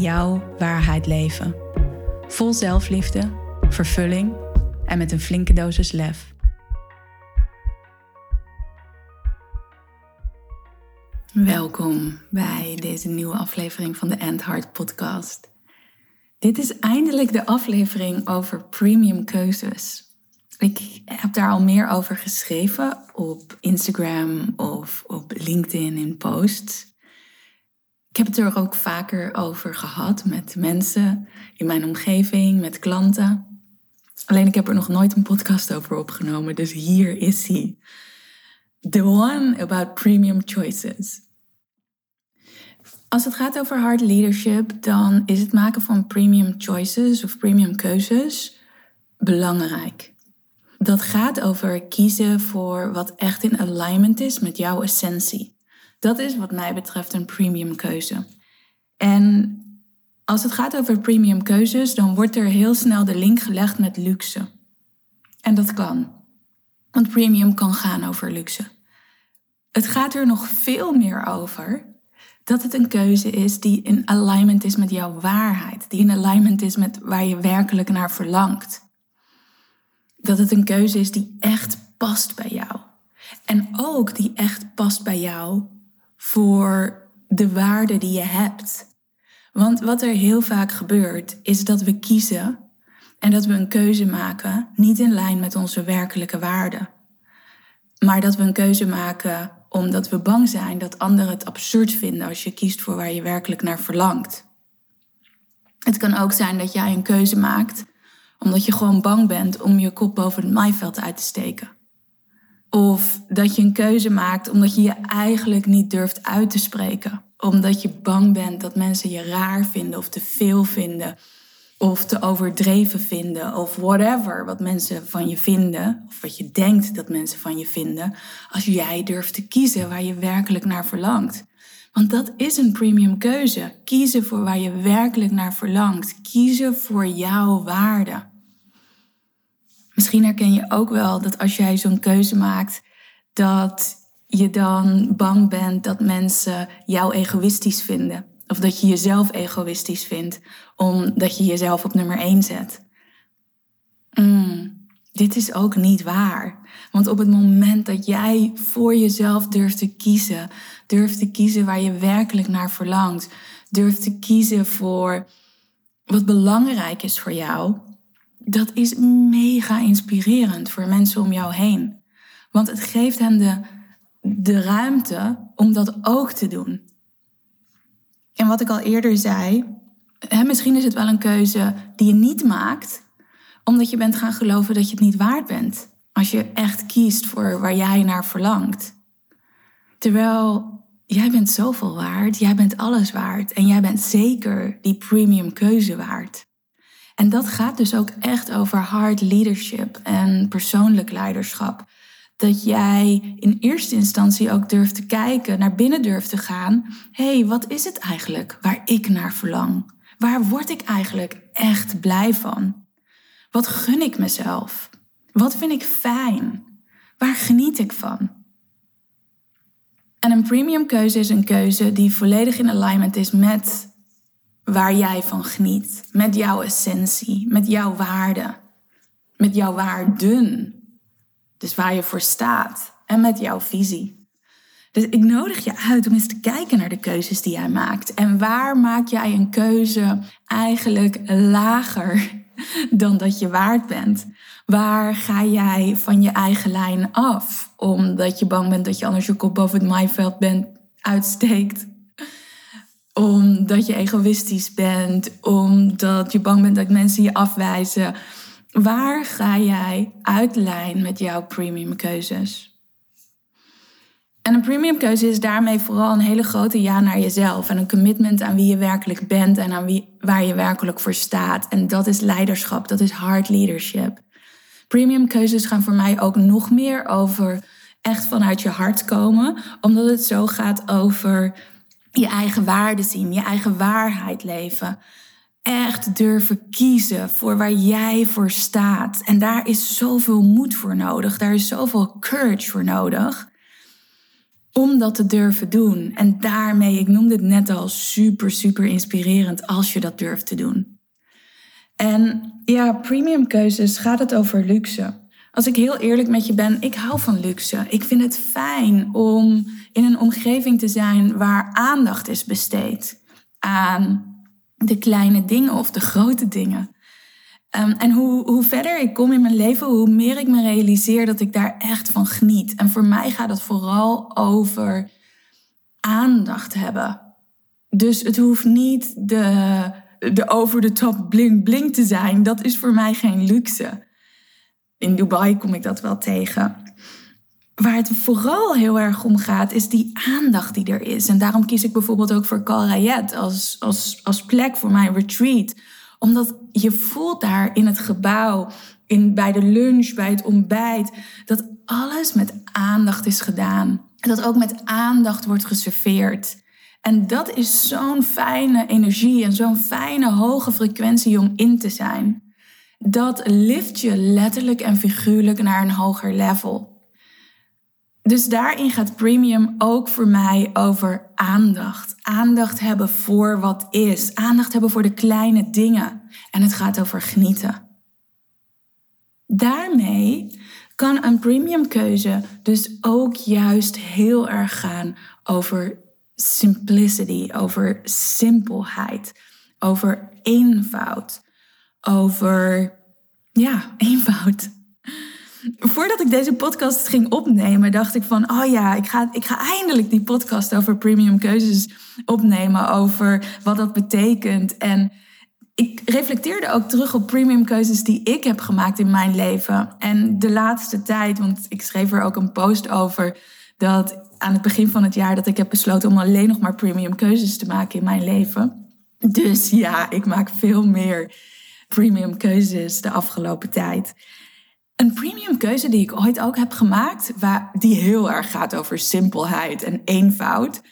jouw waarheid leven. Vol zelfliefde, vervulling en met een flinke dosis lef. Welkom bij deze nieuwe aflevering van de End Heart podcast. Dit is eindelijk de aflevering over premium keuzes. Ik heb daar al meer over geschreven op Instagram of op LinkedIn in posts. Ik heb het er ook vaker over gehad met mensen in mijn omgeving, met klanten. Alleen ik heb er nog nooit een podcast over opgenomen, dus hier is hij. The one about premium choices. Als het gaat over hard leadership, dan is het maken van premium choices of premium keuzes belangrijk. Dat gaat over kiezen voor wat echt in alignment is met jouw essentie. Dat is wat mij betreft een premium keuze. En als het gaat over premium keuzes, dan wordt er heel snel de link gelegd met luxe. En dat kan. Want premium kan gaan over luxe. Het gaat er nog veel meer over dat het een keuze is die in alignment is met jouw waarheid, die in alignment is met waar je werkelijk naar verlangt. Dat het een keuze is die echt past bij jou. En ook die echt past bij jou voor de waarde die je hebt. Want wat er heel vaak gebeurt, is dat we kiezen en dat we een keuze maken niet in lijn met onze werkelijke waarden. Maar dat we een keuze maken omdat we bang zijn dat anderen het absurd vinden als je kiest voor waar je werkelijk naar verlangt. Het kan ook zijn dat jij een keuze maakt omdat je gewoon bang bent om je kop boven het maaiveld uit te steken. Of dat je een keuze maakt omdat je je eigenlijk niet durft uit te spreken. Omdat je bang bent dat mensen je raar vinden of te veel vinden. Of te overdreven vinden. Of whatever wat mensen van je vinden. Of wat je denkt dat mensen van je vinden. Als jij durft te kiezen waar je werkelijk naar verlangt. Want dat is een premium keuze. Kiezen voor waar je werkelijk naar verlangt. Kiezen voor jouw waarde. Misschien herken je ook wel dat als jij zo'n keuze maakt, dat je dan bang bent dat mensen jou egoïstisch vinden. Of dat je jezelf egoïstisch vindt, omdat je jezelf op nummer 1 zet. Mm, dit is ook niet waar. Want op het moment dat jij voor jezelf durft te kiezen, durft te kiezen waar je werkelijk naar verlangt, durft te kiezen voor wat belangrijk is voor jou, dat is mega inspirerend voor mensen om jou heen. Want het geeft hen de, de ruimte om dat ook te doen. En wat ik al eerder zei, hè, misschien is het wel een keuze die je niet maakt, omdat je bent gaan geloven dat je het niet waard bent. Als je echt kiest voor waar jij naar verlangt. Terwijl jij bent zoveel waard, jij bent alles waard en jij bent zeker die premium keuze waard. En dat gaat dus ook echt over hard leadership en persoonlijk leiderschap. Dat jij in eerste instantie ook durft te kijken, naar binnen durft te gaan. Hé, hey, wat is het eigenlijk waar ik naar verlang? Waar word ik eigenlijk echt blij van? Wat gun ik mezelf? Wat vind ik fijn? Waar geniet ik van? En een premium keuze is een keuze die volledig in alignment is met waar jij van geniet. Met jouw essentie, met jouw waarde, met jouw waarden. Dus waar je voor staat en met jouw visie. Dus ik nodig je uit om eens te kijken naar de keuzes die jij maakt. En waar maak jij een keuze eigenlijk lager dan dat je waard bent? Waar ga jij van je eigen lijn af? Omdat je bang bent dat je anders je kop boven het maaiveld bent, uitsteekt omdat je egoïstisch bent, omdat je bang bent dat mensen je afwijzen. Waar ga jij uit lijn met jouw premium keuzes? En een premium keuze is daarmee vooral een hele grote ja naar jezelf. En een commitment aan wie je werkelijk bent en aan wie, waar je werkelijk voor staat. En dat is leiderschap, dat is hard leadership. Premium keuzes gaan voor mij ook nog meer over echt vanuit je hart komen. Omdat het zo gaat over je eigen waarde zien, je eigen waarheid leven. Echt durven kiezen voor waar jij voor staat. En daar is zoveel moed voor nodig. Daar is zoveel courage voor nodig om dat te durven doen. En daarmee, ik noemde het net al, super, super inspirerend als je dat durft te doen. En ja, premium keuzes gaat het over luxe. Als ik heel eerlijk met je ben, ik hou van luxe. Ik vind het fijn om in een omgeving te zijn waar aandacht is besteed aan de kleine dingen of de grote dingen. Ehm, en hoe, hoe verder ik kom in mijn leven, hoe meer ik me realiseer dat ik daar echt van geniet. En voor mij gaat het vooral over aandacht hebben. Dus het hoeft niet de, de over de top bling bling te zijn. Dat is voor mij geen luxe. In Dubai kom ik dat wel tegen. Waar het vooral heel erg om gaat, is die aandacht die er is. En daarom kies ik bijvoorbeeld ook voor Kal Rayet als, als, als plek voor mijn retreat omdat je voelt daar in het gebouw, in, bij de lunch, bij het ontbijt, dat alles met aandacht is gedaan. Dat ook met aandacht wordt geserveerd. En dat is zo'n fijne energie en zo'n fijne hoge frequentie om in te zijn. Dat lift je letterlijk en figuurlijk naar een hoger level. Dus daarin gaat premium ook voor mij over aandacht. Aandacht hebben voor wat is. Aandacht hebben voor de kleine dingen. En het gaat over genieten. Daarmee kan een premium keuze dus ook juist heel erg gaan over simplicity, over simpelheid, over eenvoud, over ja, eenvoud. Voordat ik deze podcast ging opnemen, dacht ik van, oh ja, ik ga, ik ga eindelijk die podcast over premium keuzes opnemen, over wat dat betekent. En ik reflecteerde ook terug op premium keuzes die ik heb gemaakt in mijn leven. En de laatste tijd, want ik schreef er ook een post over, dat aan het begin van het jaar dat ik heb besloten om alleen nog maar premium keuzes te maken in mijn leven. Dus ja, ik maak veel meer premium keuzes de afgelopen tijd. Een premium keuze die ik ooit ook heb gemaakt, waar, die heel erg gaat over simpelheid en eenvoud,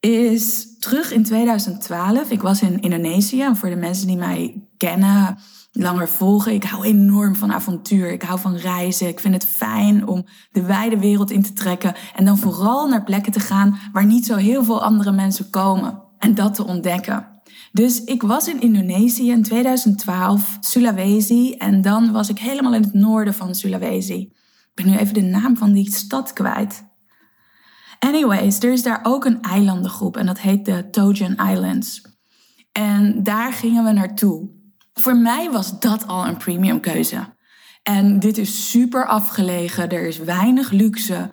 is terug in 2012. Ik was in Indonesië en voor de mensen die mij kennen, langer volgen, ik hou enorm van avontuur. Ik hou van reizen. Ik vind het fijn om de wijde wereld in te trekken en dan vooral naar plekken te gaan waar niet zo heel veel andere mensen komen en dat te ontdekken. Dus ik was in Indonesië in 2012, Sulawesi. En dan was ik helemaal in het noorden van Sulawesi. Ik ben nu even de naam van die stad kwijt. Anyways, er is daar ook een eilandengroep en dat heet de Tojan Islands. En daar gingen we naartoe. Voor mij was dat al een premium keuze. En dit is super afgelegen, er is weinig luxe.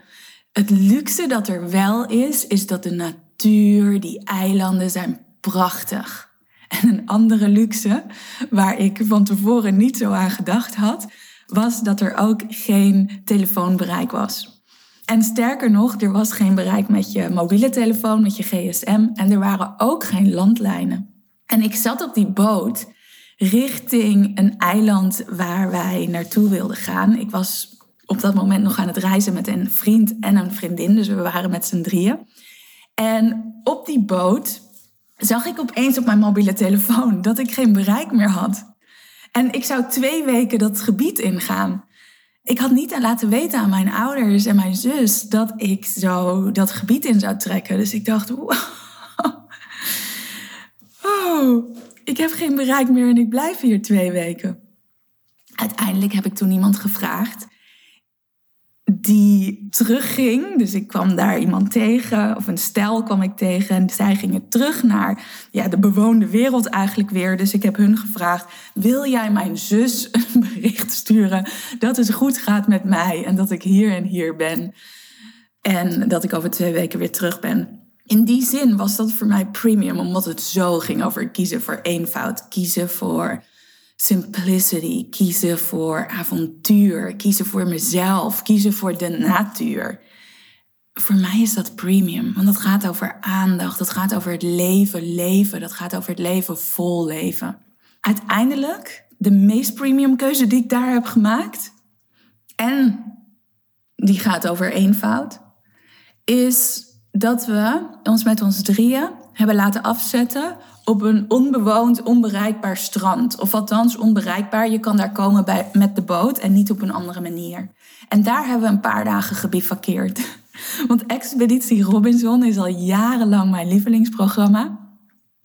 Het luxe dat er wel is, is dat de natuur, die eilanden zijn prachtig. En een andere luxe, waar ik van tevoren niet zo aan gedacht had, was dat er ook geen telefoonbereik was. En sterker nog, er was geen bereik met je mobiele telefoon, met je gsm en er waren ook geen landlijnen. En ik zat op die boot richting een eiland waar wij naartoe wilden gaan. Ik was op dat moment nog aan het reizen met een vriend en een vriendin, dus we waren met z'n drieën. En op die boot zag ik opeens op mijn mobiele telefoon dat ik geen bereik meer had. En ik zou twee weken dat gebied ingaan. Ik had niet laten weten aan mijn ouders en mijn zus dat ik zo dat gebied in zou trekken. Dus ik dacht, wow, oh, ik heb geen bereik meer en ik blijf hier twee weken. Uiteindelijk heb ik toen iemand gevraagd die terugging. Dus ik kwam daar iemand tegen, of een stel kwam ik tegen. En zij gingen terug naar ja, de bewoonde wereld eigenlijk weer. Dus ik heb hun gevraagd: Wil jij mijn zus een bericht sturen dat het goed gaat met mij en dat ik hier en hier ben? En dat ik over twee weken weer terug ben. In die zin was dat voor mij premium, omdat het zo ging over kiezen voor eenvoud, kiezen voor simplicity, kiezen voor avontuur, kiezen voor mezelf, kiezen voor de natuur. voor mij is dat premium. Want dat gaat over aandacht. Dat gaat over het leven, leven. Dat gaat over het leven vol leven. Uiteindelijk, de meest premium keuze die ik daar heb gemaakt. En die gaat over eenvoud. Is dat we ons met ons drieën hebben laten afzetten op een onbewoond, onbereikbaar strand. Of althans onbereikbaar. Je kan daar komen bij, met de boot en niet op een andere manier. En daar hebben we een paar dagen gebivakkeerd. Want Expeditie Robinson is al jarenlang mijn lievelingsprogramma.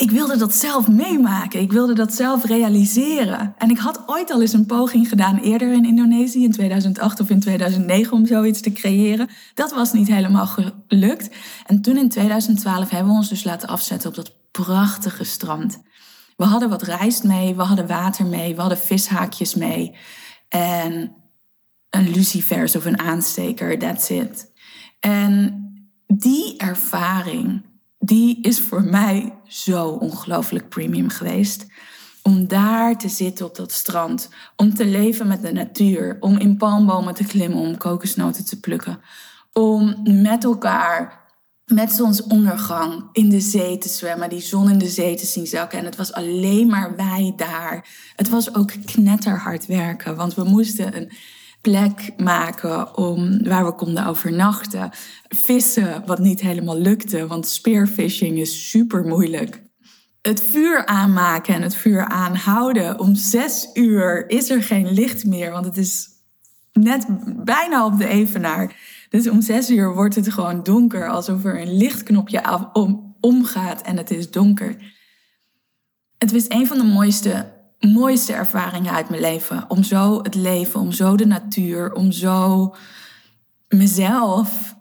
Ik wilde dat zelf meemaken. Ik wilde dat zelf realiseren. En ik had ooit al eens een poging gedaan eerder in Indonesië, in 2008 of in 2009, om zoiets te creëren. Dat was niet helemaal gelukt. En toen in 2012 hebben we ons dus laten afzetten op dat prachtige strand. We hadden wat rijst mee, we hadden water mee, we hadden vishaakjes mee. En een lucifers of een aansteker, that's it. En die ervaring, die is voor mij zo ongelooflijk premium geweest. Om daar te zitten op dat strand, om te leven met de natuur, om in palmbomen te klimmen, om kokosnoten te plukken, om met elkaar met zonsondergang in de zee te zwemmen, die zon in de zee te zien zakken. En het was alleen maar wij daar. Het was ook knetterhard werken, want we moesten een plek maken om, waar we konden overnachten. Vissen, wat niet helemaal lukte, want spearfishing is super moeilijk. Het vuur aanmaken en het vuur aanhouden. Om zes uur is er geen licht meer, want het is net bijna op de evenaar. Dus om zes uur wordt het gewoon donker, alsof er een lichtknopje omgaat en het is donker. Het was een van de mooiste mooiste ervaringen uit mijn leven. Om zo het leven, om zo de natuur, om zo mezelf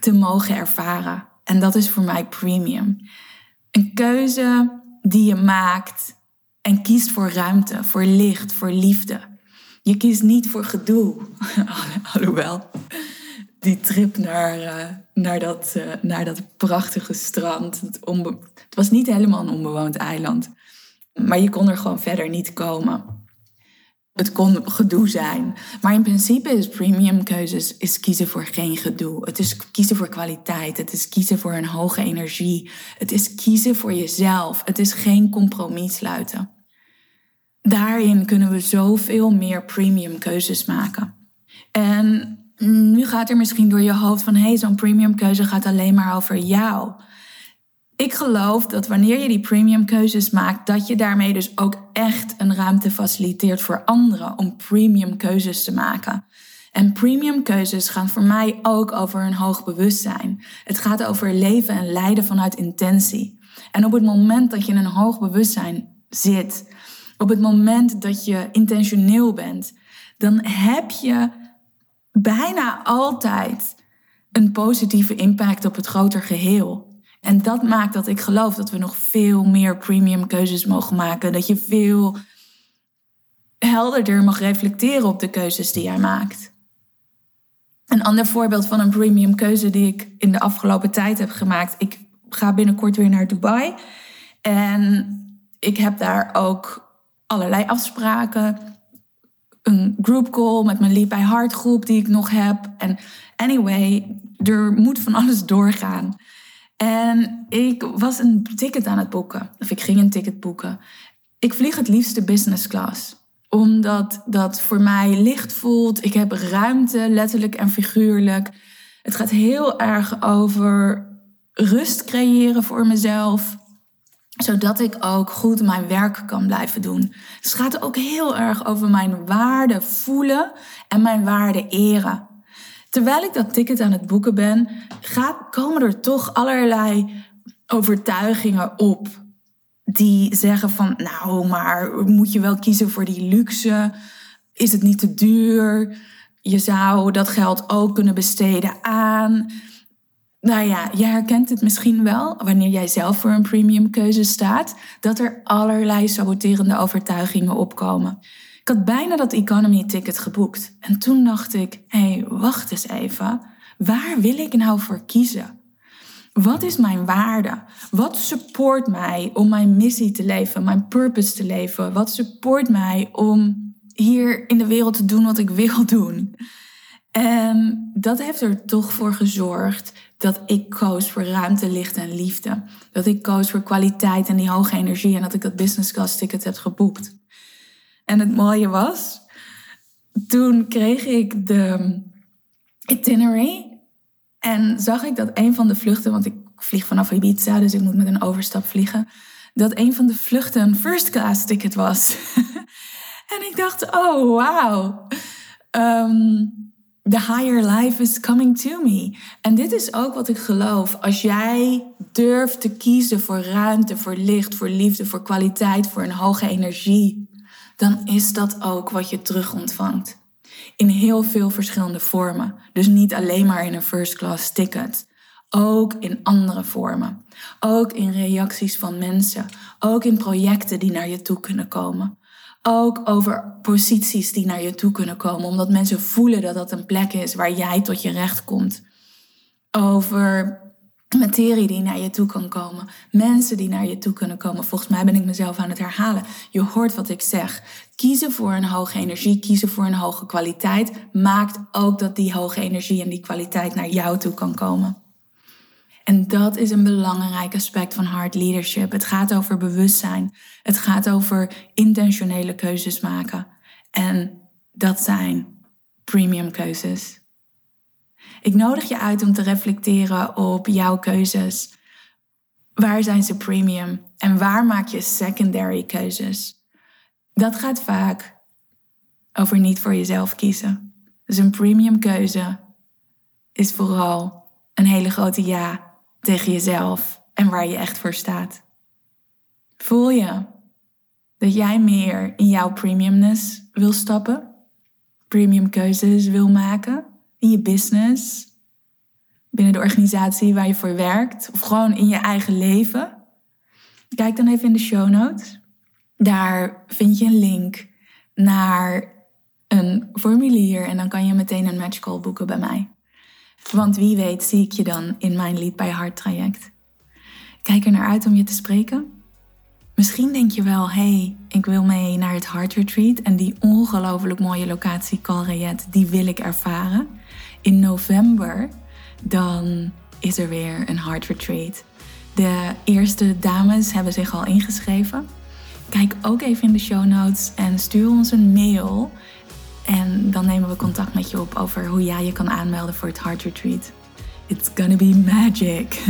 te mogen ervaren. En dat is voor mij premium. Een keuze die je maakt en kiest voor ruimte, voor licht, voor liefde. Je kiest niet voor gedoe. Alhoewel, die trip naar, uh, naar, dat, uh, naar dat prachtige strand. Het, het was niet helemaal een onbewoond eiland. Maar je kon er gewoon verder niet komen. Het kon gedoe zijn. Maar in principe is premium keuzes is kiezen voor geen gedoe. Het is kiezen voor kwaliteit. Het is kiezen voor een hoge energie. Het is kiezen voor jezelf. Het is geen compromis sluiten. Daarin kunnen we zoveel meer premium keuzes maken. En nu gaat er misschien door je hoofd van... hé, hey, zo'n premium keuze gaat alleen maar over jou ik geloof dat wanneer je die premium keuzes maakt, dat je daarmee dus ook echt een ruimte faciliteert voor anderen om premium keuzes te maken. En premium keuzes gaan voor mij ook over een hoog bewustzijn. Het gaat over leven en leiden vanuit intentie. En op het moment dat je in een hoog bewustzijn zit, op het moment dat je intentioneel bent, dan heb je bijna altijd een positieve impact op het groter geheel. En dat maakt dat ik geloof dat we nog veel meer premium keuzes mogen maken. Dat je veel helderder mag reflecteren op de keuzes die jij maakt. Een ander voorbeeld van een premium keuze die ik in de afgelopen tijd heb gemaakt. Ik ga binnenkort weer naar Dubai. En ik heb daar ook allerlei afspraken. Een group call met mijn Leap by Heart groep die ik nog heb. En anyway, er moet van alles doorgaan. En ik was een ticket aan het boeken. Of ik ging een ticket boeken. Ik vlieg het liefste business class. Omdat dat voor mij licht voelt. Ik heb ruimte, letterlijk en figuurlijk. Het gaat heel erg over rust creëren voor mezelf. Zodat ik ook goed mijn werk kan blijven doen. Dus het gaat ook heel erg over mijn waarde voelen en mijn waarde eren. Terwijl ik dat ticket aan het boeken ben, gaat, komen er toch allerlei overtuigingen op. Die zeggen van, nou, maar moet je wel kiezen voor die luxe? Is het niet te duur? Je zou dat geld ook kunnen besteden aan. Nou ja, je herkent het misschien wel wanneer jij zelf voor een premium keuze staat, dat er allerlei saboterende overtuigingen opkomen. Ik had bijna dat economy ticket geboekt. En toen dacht ik, hé, hey, wacht eens even. Waar wil ik nou voor kiezen? Wat is mijn waarde? Wat support mij om mijn missie te leven, mijn purpose te leven? Wat support mij om hier in de wereld te doen wat ik wil doen? En dat heeft er toch voor gezorgd dat ik koos voor ruimte, licht en liefde. Dat ik koos voor kwaliteit en die hoge energie en dat ik dat business class ticket heb geboekt. En het mooie was, toen kreeg ik de itinerary en zag ik dat een van de vluchten, want ik vlieg vanaf Ibiza, dus ik moet met een overstap vliegen, dat een van de vluchten een first class ticket was. en ik dacht, oh wow. Um, the higher life is coming to me. En dit is ook wat ik geloof. Als jij durft te kiezen voor ruimte, voor licht, voor liefde, voor kwaliteit, voor een hoge energie, dan is dat ook wat je terug ontvangt. In heel veel verschillende vormen. Dus niet alleen maar in een first class ticket. Ook in andere vormen. Ook in reacties van mensen. Ook in projecten die naar je toe kunnen komen ook over posities die naar je toe kunnen komen, omdat mensen voelen dat dat een plek is waar jij tot je recht komt. Over materie die naar je toe kan komen, mensen die naar je toe kunnen komen. Volgens mij ben ik mezelf aan het herhalen. Je hoort wat ik zeg. Kiezen voor een hoge energie, kiezen voor een hoge kwaliteit, maakt ook dat die hoge energie en die kwaliteit naar jou toe kan komen. En dat is een belangrijk aspect van hard leadership. Het gaat over bewustzijn. Het gaat over intentionele keuzes maken. En dat zijn premium keuzes. Ik nodig je uit om te reflecteren op jouw keuzes. Waar zijn ze premium en waar maak je secondary keuzes? Dat gaat vaak over niet voor jezelf kiezen. Dus een premium keuze is vooral een hele grote ja tegen jezelf en waar je echt voor staat. Voel je dat jij meer in jouw premiumness wil stappen? Premium keuzes wil maken in je business, binnen de organisatie waar je voor werkt of gewoon in je eigen leven? Kijk dan even in de show notes. Daar vind je een link naar een formulier en dan kan je meteen een match call boeken bij mij. Want wie weet zie ik je dan in mijn Lead by Heart traject. Kijk er naar uit om je te spreken. Misschien denk je wel, hey, ik wil mee naar het Heart Retreat en die ongelooflijk mooie locatie Calrayet, die wil ik ervaren. In november dan is er weer een Heart Retreat. De eerste dames hebben zich al ingeschreven. Kijk ook even in de show notes en stuur ons een mail en dan nemen we contact met je op over hoe jij je kan aanmelden voor het Heart Retreat. It's gonna be magic.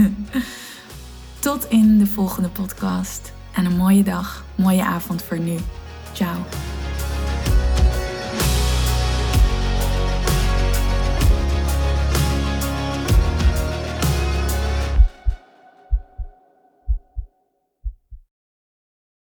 Tot in de volgende podcast. En een mooie dag, mooie avond voor nu. Ciao.